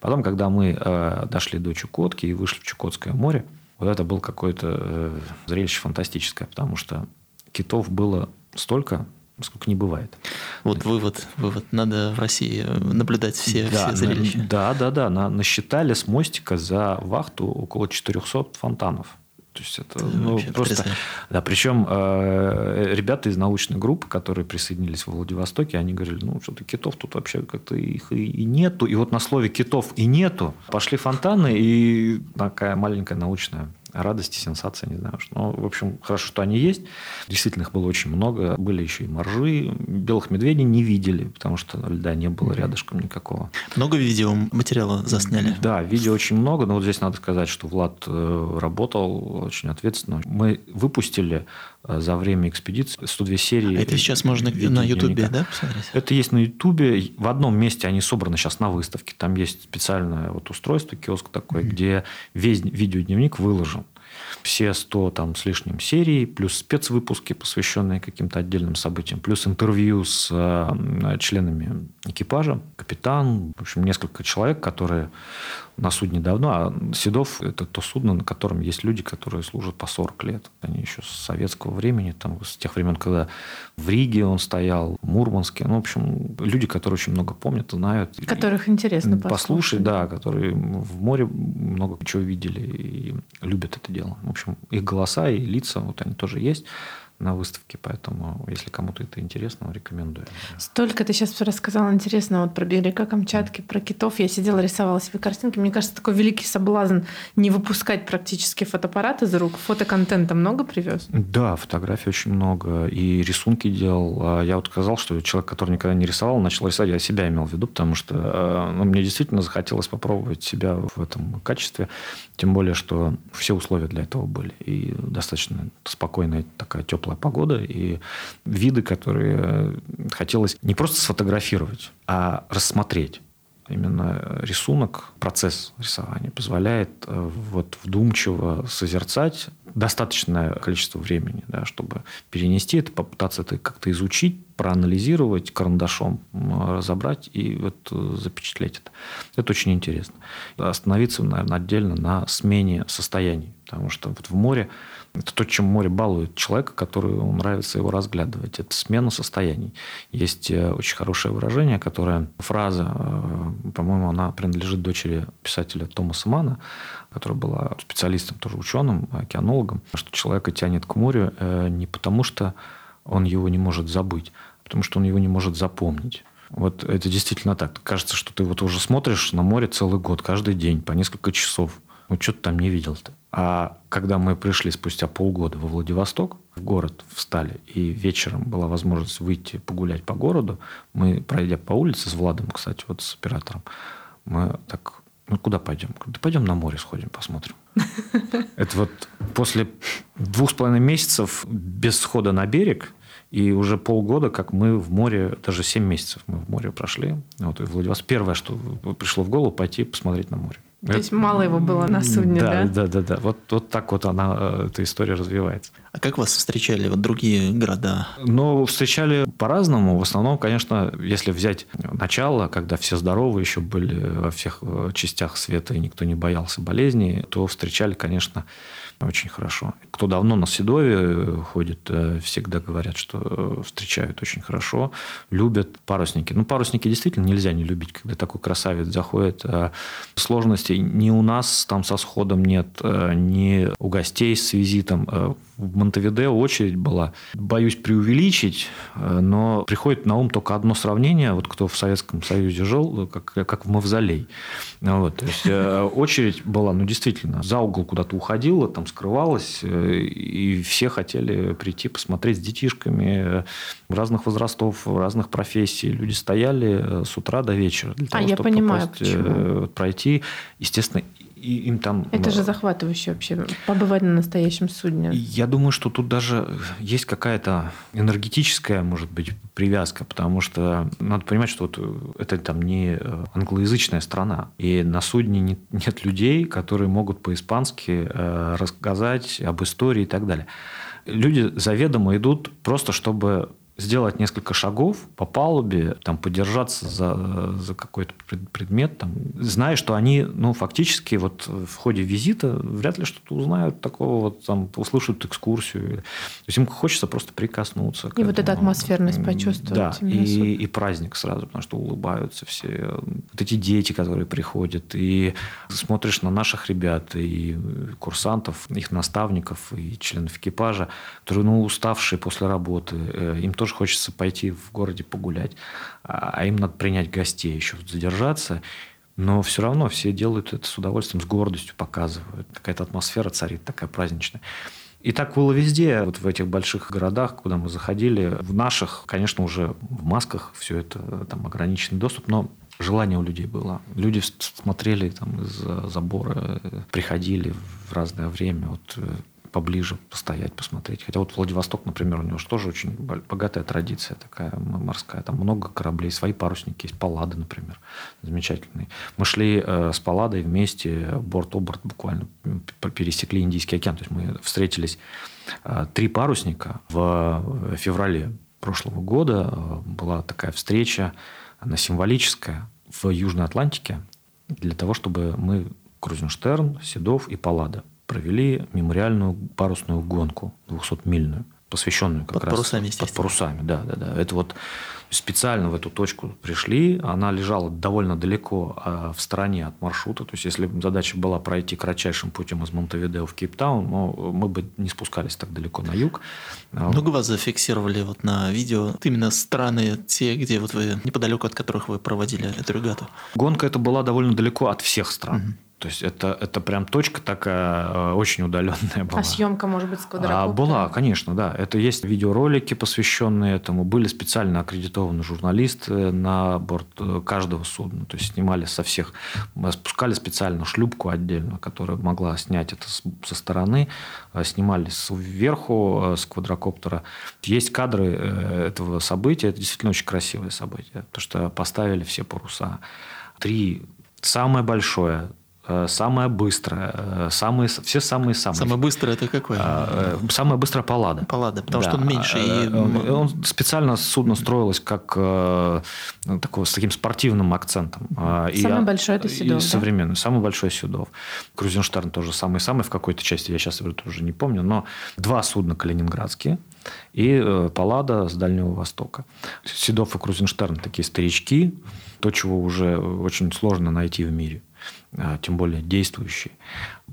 потом, когда мы э, дошли до Чукотки и вышли в Чукотское море, вот это было какое-то э, зрелище фантастическое, потому что китов было столько, сколько не бывает. Вот вывод, вывод. Надо в России наблюдать все, да, все зрелища. Да, да, да. На, насчитали с мостика за вахту около 400 фонтанов. То есть это, это ну, просто... Да, причем э, ребята из научной группы, которые присоединились в Владивостоке, они говорили, ну, что-то китов тут вообще как-то их и, и нету. И вот на слове китов и нету пошли фонтаны, и такая маленькая научная радости, сенсации, не знаю. Что. Но, в общем, хорошо, что они есть. Действительно, их было очень много. Были еще и моржи. Белых медведей не видели, потому что льда не было рядышком никакого. Много видеоматериала засняли? Да, видео очень много. Но вот здесь надо сказать, что Влад э, работал очень ответственно. Мы выпустили за время экспедиции 102 серии. А это сейчас можно на Ютубе, да, посмотреть? Это есть на Ютубе. В одном месте они собраны сейчас на выставке. Там есть специальное вот устройство, киоск такой, mm-hmm. где весь видеодневник выложен все 100 там, с лишним серий, плюс спецвыпуски, посвященные каким-то отдельным событиям, плюс интервью с э, членами экипажа, капитан, в общем, несколько человек, которые на судне давно, а Седов – это то судно, на котором есть люди, которые служат по 40 лет. Они еще с советского времени, там, с тех времен, когда в Риге он стоял, в Мурманске. Ну, в общем, люди, которые очень много помнят, знают. Которых интересно послушать. Послушать, да, которые в море много чего видели и любят это дело. В общем, их голоса и лица, вот они тоже есть на выставке, поэтому если кому-то это интересно, рекомендую. Столько ты сейчас рассказал интересно вот про берега Камчатки, про китов. Я сидела, рисовала себе картинки. Мне кажется, такой великий соблазн не выпускать практически фотоаппарат из рук. Фотоконтента много привез? Да, фотографий очень много. И рисунки делал. А я вот сказал, что человек, который никогда не рисовал, начал рисовать. Я себя имел в виду, потому что э, ну, мне действительно захотелось попробовать себя в этом качестве. Тем более, что все условия для этого были. И достаточно спокойная такая теплая теплая погода и виды, которые э, хотелось не просто сфотографировать, а рассмотреть именно рисунок, процесс рисования позволяет э, вот вдумчиво созерцать достаточное количество времени, да, чтобы перенести это, попытаться это как-то изучить, проанализировать карандашом, разобрать и вот э, запечатлеть это. Это очень интересно. Остановиться, наверное, отдельно на смене состояний, потому что вот в море это то, чем море балует человека, которому нравится его разглядывать. Это смена состояний. Есть э, очень хорошее выражение, которое, фраза, э, по-моему, она принадлежит дочери писателя Томаса Мана, которая была специалистом, тоже ученым, океанологом, что человека тянет к морю э, не потому, что он его не может забыть, а потому что он его не может запомнить. Вот это действительно так. Кажется, что ты вот уже смотришь на море целый год, каждый день, по несколько часов. Ну, что ты там не видел-то? А когда мы пришли спустя полгода во Владивосток, в город встали, и вечером была возможность выйти погулять по городу, мы, пройдя по улице с Владом, кстати, вот с оператором, мы так, ну куда пойдем? Да пойдем на море сходим, посмотрим. Это вот после двух с половиной месяцев без схода на берег, и уже полгода, как мы в море, даже семь месяцев мы в море прошли. Вот, и Владивосток первое, что пришло в голову, пойти посмотреть на море. То есть мало его было на судне, да? Да, да, да. да. Вот, вот так вот она, э, эта история развивается. А как вас встречали вот другие города? Ну, встречали по-разному. В основном, конечно, если взять начало, когда все здоровы еще были во всех э, частях света, и никто не боялся болезней, то встречали, конечно, очень хорошо. Кто давно на Седове э, ходит, э, всегда говорят, что э, встречают очень хорошо, любят парусники. Ну, парусники действительно нельзя не любить, когда такой красавец заходит. Сложностей ни у нас там со сходом нет, ни у гостей с визитом в Монтевидео очередь была. Боюсь преувеличить, но приходит на ум только одно сравнение. Вот кто в Советском Союзе жил, как, как в Мавзолей. Вот, то есть очередь была, ну, действительно, за угол куда-то уходила, там скрывалась, и все хотели прийти посмотреть с детишками разных возрастов, разных профессий. Люди стояли с утра до вечера для а, того, я чтобы понимаю, попасть, почему. пройти. Естественно, и им там... Это же захватывающе вообще, побывать на настоящем судне. Я думаю, что тут даже есть какая-то энергетическая, может быть, привязка, потому что надо понимать, что вот это там не англоязычная страна, и на судне нет людей, которые могут по-испански э, рассказать об истории и так далее. Люди заведомо идут просто, чтобы сделать несколько шагов по палубе, там, подержаться за, за какой-то предмет, там, зная, что они, ну, фактически вот в ходе визита вряд ли что-то узнают такого, вот, там, услышат экскурсию. То есть им хочется просто прикоснуться. И вот эту атмосферность почувствовать. Да, и, и праздник сразу, потому что улыбаются все. Вот эти дети, которые приходят, и смотришь на наших ребят, и курсантов, их наставников, и членов экипажа, которые, ну, уставшие после работы, э, им тоже тоже хочется пойти в городе погулять, а, а им надо принять гостей, еще задержаться. Но все равно все делают это с удовольствием, с гордостью показывают. Какая-то атмосфера царит такая праздничная. И так было везде, вот в этих больших городах, куда мы заходили. В наших, конечно, уже в масках все это, там ограниченный доступ, но желание у людей было. Люди смотрели там из забора, приходили в разное время. Вот э, поближе постоять, посмотреть. Хотя вот Владивосток, например, у него же тоже очень богатая традиция такая морская. Там много кораблей, свои парусники есть. Паллады, например, замечательные. Мы шли э, с Палладой вместе борт-оборт буквально пересекли Индийский океан. То есть мы встретились э, три парусника в феврале прошлого года. Э, была такая встреча, она символическая, в Южной Атлантике для того, чтобы мы Крузенштерн, Седов и Паллада провели мемориальную парусную гонку 200-мильную, посвященную как под раз... Парусами, под парусами. Да, да, да. Это вот специально в эту точку пришли. Она лежала довольно далеко а, в стороне от маршрута. То есть, если задача была пройти кратчайшим путем из Монтевидео в Кейптаун, но мы бы не спускались так далеко на юг. А, Много вас зафиксировали вот на видео? Именно страны те, где вот вы неподалеку от которых вы проводили эту регату? Гонка эта была довольно далеко от всех стран. Угу. То есть это, это прям точка такая э, очень удаленная была. А съемка, может быть, с квадрокоптера? А, была, конечно, да. Это есть видеоролики, посвященные этому. Были специально аккредитованные журналисты на борт э, каждого судна. То есть снимали со всех. Мы спускали специально шлюпку отдельно, которая могла снять это со стороны. Э, снимали сверху с квадрокоптера. Есть кадры этого события. Это действительно очень красивое событие. Потому что поставили все паруса. Три Самое большое Э, самая быстрая, э, самые, все самые-самые. Самое быстрое это какое? А, э, самая быстрая Паллада. Паллада, потому да. что он меньше. И... Он специально судно строилось как такого, с таким спортивным акцентом. Самый и, большой это Седов, Современный, да? самый большой Седов. Крузенштерн тоже самый-самый в какой-то части, я сейчас уже не помню, но два судна калининградские и Паллада с Дальнего Востока. Седов и Крузенштерн такие старички, то, чего уже очень сложно найти в мире. А, тем более действующий.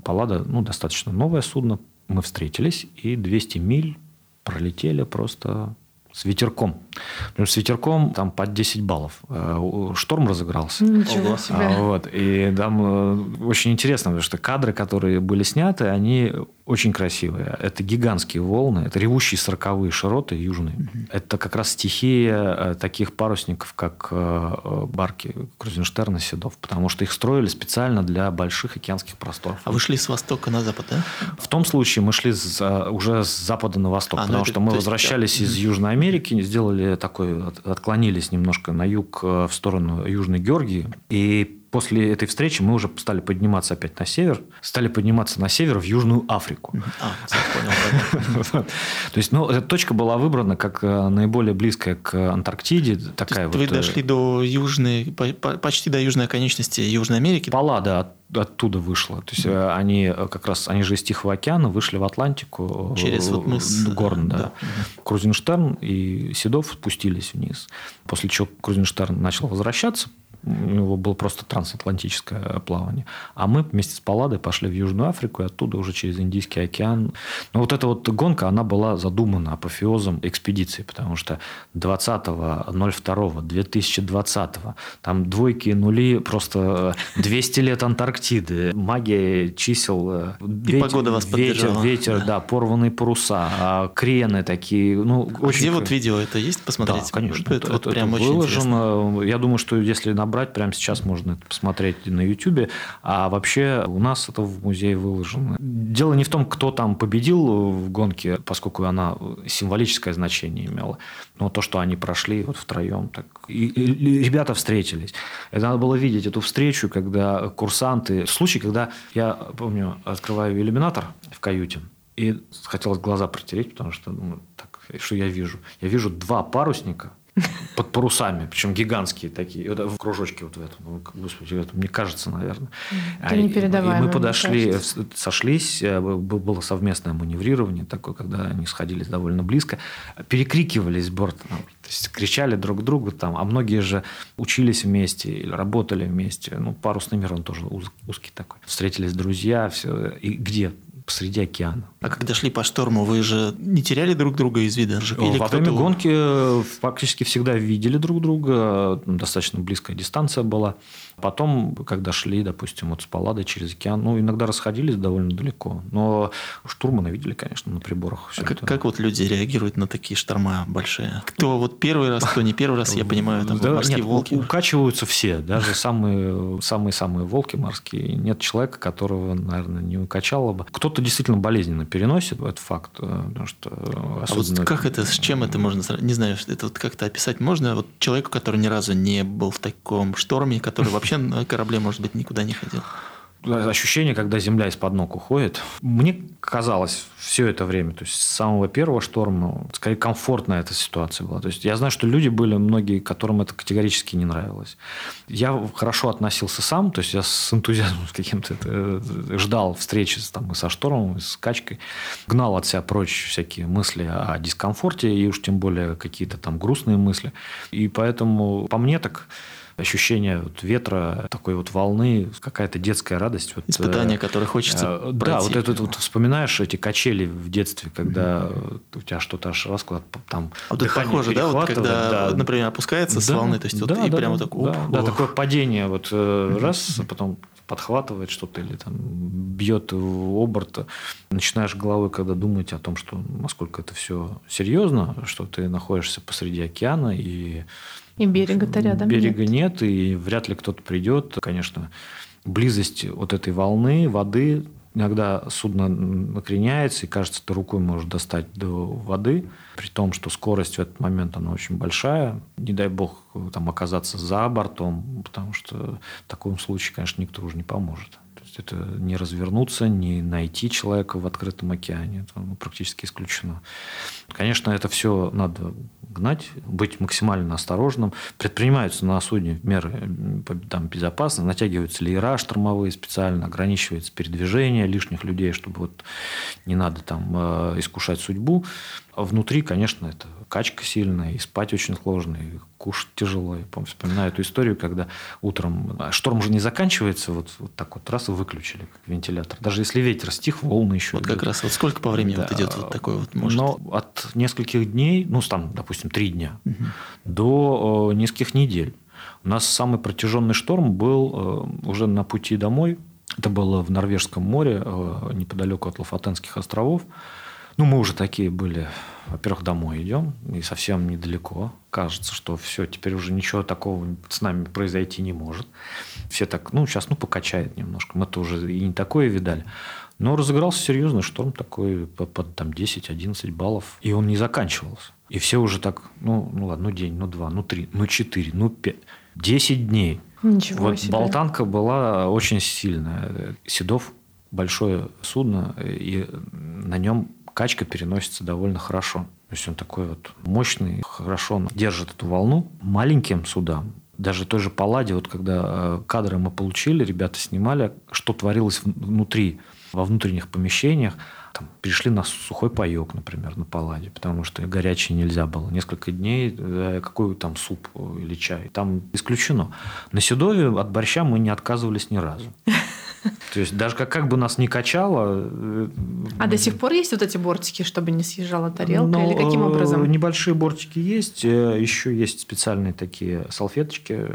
Паллада, ну, достаточно новое судно. Мы встретились, и 200 миль пролетели просто с ветерком. С ветерком там под 10 баллов. Э, шторм разыгрался. Ничего себе. А, вот. И там э, очень интересно, потому что кадры, которые были сняты, они очень красивые. Это гигантские волны, это ревущие сороковые широты южные. Угу. Это как раз стихия э, таких парусников, как барки Крузенштерна Седов, потому что их строили специально для больших океанских просторов. А вы шли с востока на запад, да? В том случае мы шли уже с запада на восток, а, ну потому это, что мы возвращались есть, из Южной Америки, сделали такой, отклонились немножко на юг э, в сторону Южной Георгии. И после этой встречи мы уже стали подниматься опять на север, стали подниматься на север в Южную Африку. А. То есть, ну, эта точка была выбрана как э, наиболее близкая к Антарктиде. Такая. Вы э, дошли до южной, почти до южной оконечности Южной Америки? Паллада оттуда вышла. То есть mm они как раз, они же из Тихого океана вышли в Атлантику. Через вот мыс Горн, да. да. Mm-hmm. Крузенштерн и Седов спустились вниз. После чего Крузенштерн начал возвращаться у него было просто трансатлантическое плавание. А мы вместе с Палладой пошли в Южную Африку и оттуда уже через Индийский океан. Но вот эта вот гонка, она была задумана апофеозом экспедиции, потому что 20.02.2020 там двойки и нули, просто 200 лет Антарктиды, магия чисел, э, и ветер, погода вас ветер, ветер, да. да, порванные паруса, а крены такие. Ну, а очень... Где вот видео это есть? Посмотреть? Да, конечно. Это, это, это прям очень выложено. Интересно. Я думаю, что если набрать брать прямо сейчас, можно это посмотреть на YouTube. А вообще у нас это в музее выложено. Дело не в том, кто там победил в гонке, поскольку она символическое значение имела, но то, что они прошли вот втроем. Так. И, и ребята встретились. Это надо было видеть эту встречу, когда курсанты... Случай, когда я, помню, открываю иллюминатор в каюте, и хотелось глаза протереть, потому что, ну, так, что я вижу? Я вижу два парусника, под парусами, причем гигантские такие, вот в кружочке вот в этом, ну, господи, это мне кажется, наверное. Это непередаваемо, И мы подошли, сошлись, э, было совместное маневрирование такое, когда они сходились довольно близко, перекрикивались с борта, то есть кричали друг другу там, а многие же учились вместе или работали вместе, ну, парусный мир, он тоже узкий такой. Встретились друзья, все, и где? Посреди океана. А когда шли по шторму, вы же не теряли друг друга из вида? Или Во время гонки э, фактически всегда видели друг друга, достаточно близкая дистанция была. Потом, когда шли, допустим, вот с Палладой через океан, ну, иногда расходились довольно далеко. Но штурманы видели, конечно, на приборах. А как, как вот люди реагируют на такие шторма большие? Кто вот первый раз, кто не первый раз, я понимаю, там да, морские нет, волки. Укачиваются все, даже самые, самые-самые волки морские. Нет человека, которого, наверное, не укачало бы. Кто-то действительно болезненно переносит, это факт. Э, потому что а вот как это, с чем это можно, не знаю, это вот как-то описать можно? Вот человеку, который ни разу не был в таком шторме, который вообще на корабле, может быть, никуда не ходил? Ощущение, когда земля из-под ног уходит. Мне казалось все это время, то есть с самого первого шторма, скорее комфортная эта ситуация была. То есть я знаю, что люди были, многие, которым это категорически не нравилось. Я хорошо относился сам, то есть я с энтузиазмом с каким-то э, ждал встречи там, и со штормом, с качкой, гнал от себя прочь всякие мысли о дискомфорте, и уж тем более какие-то там грустные мысли. И поэтому по мне так ощущение вот ветра, такой вот волны, какая-то детская радость. Вот, Испытания, э, которые хочется э, Да, вот это вот вспоминаешь эти качели в детстве, когда mm-hmm. у тебя что-то аж куда там а вот это похоже, да, вот когда, да. например, опускается да, с волны, то есть да, вот, да, и да, прямо да, так, да, да, такое падение вот mm-hmm. раз, а потом подхватывает что-то или там бьет в оборот. Начинаешь головой, когда думать о том, что насколько это все серьезно, что ты находишься посреди океана и и берега-то рядом Берега нет. нет, и вряд ли кто-то придет. Конечно, близость вот этой волны, воды, иногда судно накреняется, и кажется, ты рукой можешь достать до воды, при том, что скорость в этот момент она очень большая. Не дай бог там оказаться за бортом, потому что в таком случае, конечно, никто уже не поможет. Есть это не развернуться, не найти человека в открытом океане. Это практически исключено. Конечно, это все надо гнать, быть максимально осторожным. Предпринимаются на судне меры там, безопасности, натягиваются леера штормовые специально, ограничивается передвижение лишних людей, чтобы вот не надо там э, искушать судьбу. А внутри, конечно, это качка сильная, и спать очень сложно, и кушать тяжело. Я помню, вспоминаю эту историю, когда утром... А шторм же не заканчивается, вот, вот так вот раз и выключили, вентилятор. Даже если ветер стих, волны еще... Вот как раз, вот сколько по времени да. вот идет вот такой вот, может? Но от нескольких дней, ну, там, допустим, три дня, угу. до э, нескольких недель. У нас самый протяженный шторм был э, уже на пути домой. Это было в Норвежском море, э, неподалеку от Лафатенских островов. Ну, мы уже такие были. Во-первых, домой идем, и совсем недалеко. Кажется, что все, теперь уже ничего такого с нами произойти не может. Все так, ну, сейчас, ну, покачает немножко. Мы-то уже и не такое видали. Но разыгрался серьезный шторм такой под, там 10-11 баллов. И он не заканчивался. И все уже так, ну, ну ладно, ну день, ну два, ну три, ну четыре, ну пять. Десять дней. Ничего вот себе. болтанка была очень сильная. Седов большое судно, и на нем качка переносится довольно хорошо. То есть он такой вот мощный, хорошо держит эту волну. Маленьким судам, даже той же Палладе, вот когда э, кадры мы получили, ребята снимали, что творилось внутри, во внутренних помещениях, там, перешли на сухой паек, например, на Палладе, потому что горячий нельзя было. Несколько дней э, какой там суп или чай. Там исключено. На Седове от борща мы не отказывались ни разу. То есть даже как, как бы нас не качало... Э, а до сих пор есть вот эти бортики, чтобы не съезжала тарелка? Но, или каким ну, образом? Э, небольшие бортики есть. Э, Еще есть специальные такие салфеточки.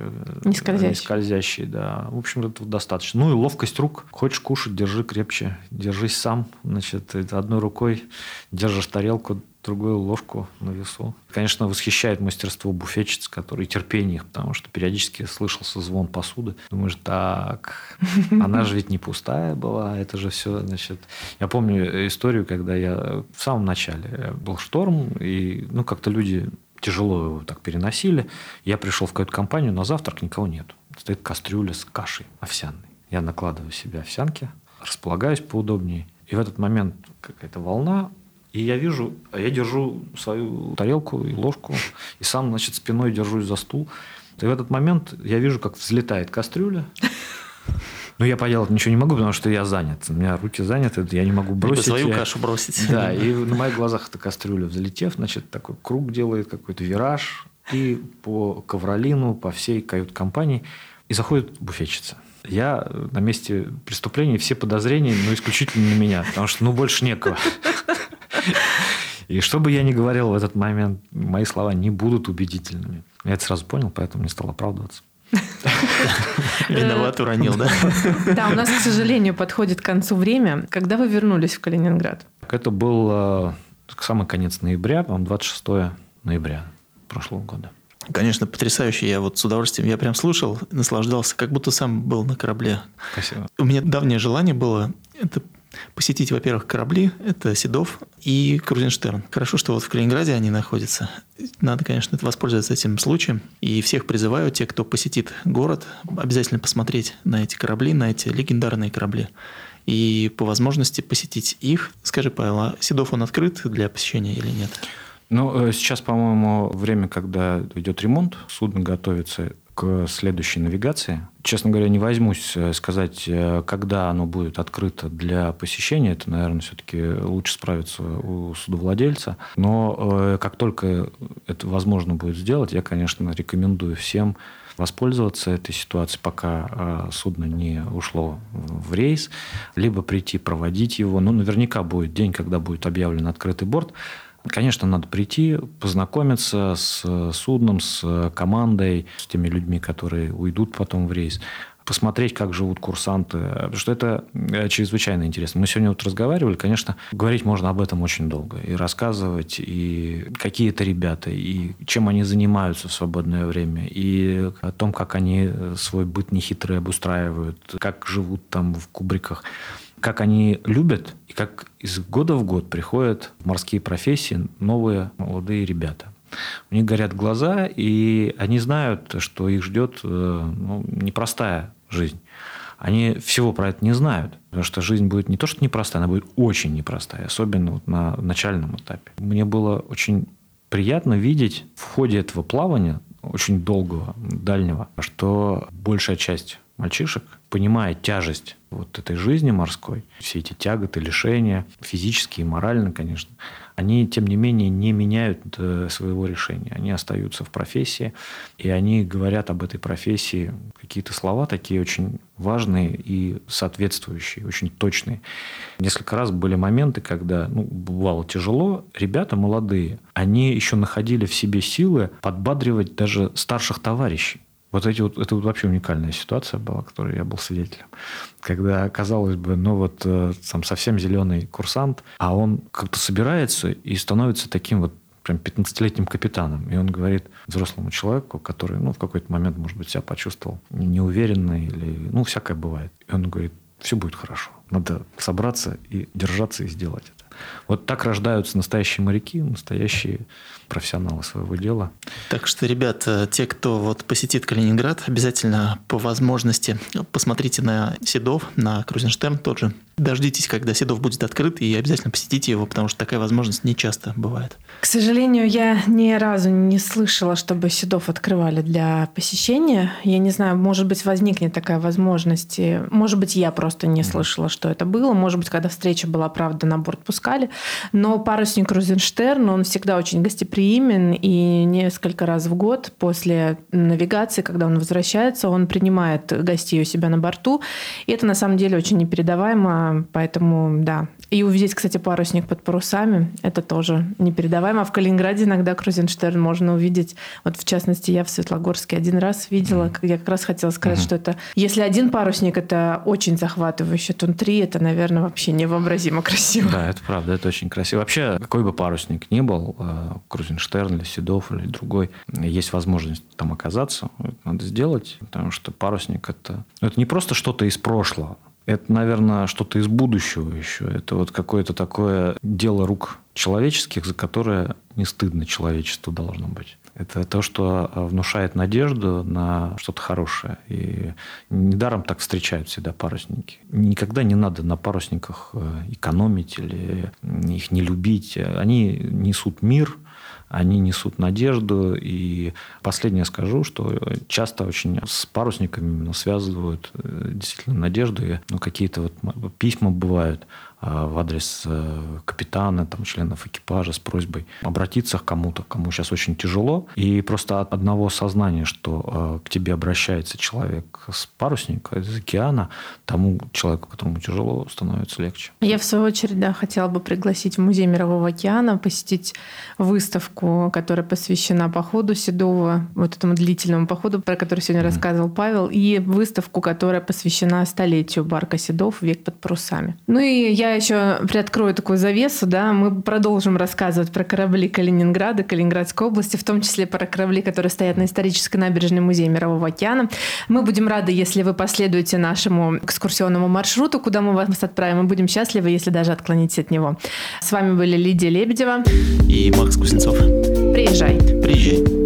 Не скользящие. Не скользящие, да. В общем, этого достаточно. Ну и ловкость рук. Хочешь кушать, держи крепче. Держись сам. Значит, одной рукой держишь тарелку, другую ложку на весу. Конечно, восхищает мастерство буфетчиц, которые терпение их, потому что периодически слышался звон посуды. Думаешь, так, она же ведь не пустая была, это же все, значит... Я помню историю, когда я в самом начале был шторм, и, ну, как-то люди тяжело его так переносили. Я пришел в какую-то компанию, на завтрак никого нет. Стоит кастрюля с кашей овсяной. Я накладываю себе овсянки, располагаюсь поудобнее. И в этот момент какая-то волна, и я вижу, а я держу свою тарелку и ложку, и сам, значит, спиной держусь за стул. И в этот момент я вижу, как взлетает кастрюля. Но я поделать ничего не могу, потому что я занят. У меня руки заняты, я не могу бросить. свою я... кашу бросить. Да, и на моих глазах эта кастрюля взлетев, значит, такой круг делает, какой-то вираж. И по ковролину, по всей кают-компании. И заходит буфетчица. Я на месте преступления все подозрения, ну, исключительно на меня, потому что, ну, больше некого. И что бы я ни говорил в этот момент, мои слова не будут убедительными. Я это сразу понял, поэтому не стал оправдываться. Виноват уронил, да? Да, у нас, к сожалению, подходит к концу время. Когда вы вернулись в Калининград? Это был э, самый конец ноября, по-моему, 26 ноября прошлого года. Конечно, потрясающе. Я вот с удовольствием, я прям слушал, наслаждался, как будто сам был на корабле. Спасибо. У меня давнее желание было это посетить, во-первых, корабли, это Седов и Крузенштерн. Хорошо, что вот в Калининграде они находятся. Надо, конечно, воспользоваться этим случаем. И всех призываю, те, кто посетит город, обязательно посмотреть на эти корабли, на эти легендарные корабли. И по возможности посетить их. Скажи, Павел, а Седов он открыт для посещения или нет? Ну, э, сейчас, по-моему, время, когда идет ремонт, судно готовится к следующей навигации. Честно говоря, не возьмусь э, сказать, э, когда оно будет открыто для посещения. Это, наверное, все-таки лучше справиться у судовладельца. Но э, как только это возможно будет сделать, я, конечно, рекомендую всем воспользоваться этой ситуацией, пока судно не ушло в рейс, либо прийти проводить его. Ну, наверняка будет день, когда будет объявлен открытый борт. Конечно, надо прийти, познакомиться с судном, с командой, с теми людьми, которые уйдут потом в рейс. посмотреть, как живут курсанты, потому что это э, чрезвычайно интересно. Мы сегодня вот разговаривали, конечно, говорить можно об этом очень долго, и рассказывать, и какие это ребята, и чем они занимаются в свободное время, и о том, как они свой быт нехитрый обустраивают, как живут там в кубриках как они любят и как из года в год приходят в морские профессии новые молодые ребята. У них горят глаза, и они знают, что их ждет э, ну, непростая жизнь. Они всего про это не знают, потому что жизнь будет не то, что непростая, она будет очень непростая, особенно вот на начальном этапе. Мне было очень приятно видеть в ходе этого плавания, очень долгого, дальнего, что большая часть мальчишек, понимая тяжесть вот этой жизни морской, все эти тяготы, лишения, физические и морально, конечно, они, тем не менее, не меняют э, своего решения. Они остаются в профессии, и они говорят об этой профессии какие-то слова такие очень важные и соответствующие, очень точные. Несколько раз были моменты, когда ну, бывало тяжело, ребята молодые, они еще находили в себе силы подбадривать даже старших товарищей. Вот эти вот, это вот вообще уникальная ситуация была, которой я был свидетелем. Когда, казалось бы, ну вот э, там совсем зеленый курсант, а он как-то собирается и становится таким вот прям 15-летним капитаном. И он говорит взрослому человеку, который, ну, в какой-то момент, может быть, себя почувствовал неуверенный или, ну, всякое бывает. И он говорит, все будет хорошо. Надо собраться и держаться и сделать это. Вот так рождаются настоящие моряки, настоящие профессионалы своего дела. Так что, ребят, э, те, кто вот посетит Калининград, обязательно по возможности посмотрите на Седов, на Крузенштерн тот же. Дождитесь, когда Седов будет открыт, и обязательно посетите его, потому что такая возможность не часто бывает. К сожалению, я ни разу не слышала, чтобы Седов открывали для посещения. Я не знаю, может быть, возникнет такая возможность. Может быть, я просто не слышала, что это было. Может быть, когда встреча была, правда, на борт пускали. Но парусник Крузенштерн, он всегда очень гостеприимен, и несколько раз в год после навигации, когда он возвращается, он принимает гостей у себя на борту. И это, на самом деле, очень непередаваемо поэтому, да. И увидеть, кстати, парусник под парусами, это тоже непередаваемо. А в Калининграде иногда Крузенштерн можно увидеть. Вот, в частности, я в Светлогорске один раз видела, я как раз хотела сказать, mm-hmm. что это... Если один парусник, это очень захватывающе, то три, это, наверное, вообще невообразимо красиво. Да, это правда, это очень красиво. Вообще, какой бы парусник ни был, э, Крузенштерн или Седов или другой, есть возможность там оказаться, это надо сделать, потому что парусник это... Это не просто что-то из прошлого, это, наверное, что-то из будущего еще. Это вот какое-то такое дело рук человеческих, за которое не стыдно человечеству должно быть. Это то, что внушает надежду на что-то хорошее. И недаром так встречают всегда парусники. Никогда не надо на парусниках э, экономить или их не любить. Они несут мир, они несут надежду. И последнее скажу, что часто очень с парусниками именно связывают э, действительно надежду. И, ну, какие-то вот письма бывают в адрес э, капитана, там, членов экипажа с просьбой обратиться к кому-то, кому сейчас очень тяжело. И просто от одного сознания, что э, к тебе обращается человек с парусника, из океана, тому человеку, которому тяжело, становится легче. Я, в свою очередь, да, хотела бы пригласить в Музей Мирового океана, посетить выставку, которая посвящена походу Седова, вот этому длительному походу, про который сегодня mm-hmm. рассказывал Павел, и выставку, которая посвящена столетию барка Седов «Век под парусами». Ну и я еще приоткрою такую завесу, да, мы продолжим рассказывать про корабли Калининграда, Калининградской области, в том числе про корабли, которые стоят на исторической набережной Музея Мирового океана. Мы будем рады, если вы последуете нашему экскурсионному маршруту, куда мы вас отправим. Мы будем счастливы, если даже отклонитесь от него. С вами были Лидия Лебедева и Макс Кузнецов. Приезжай. Приезжай.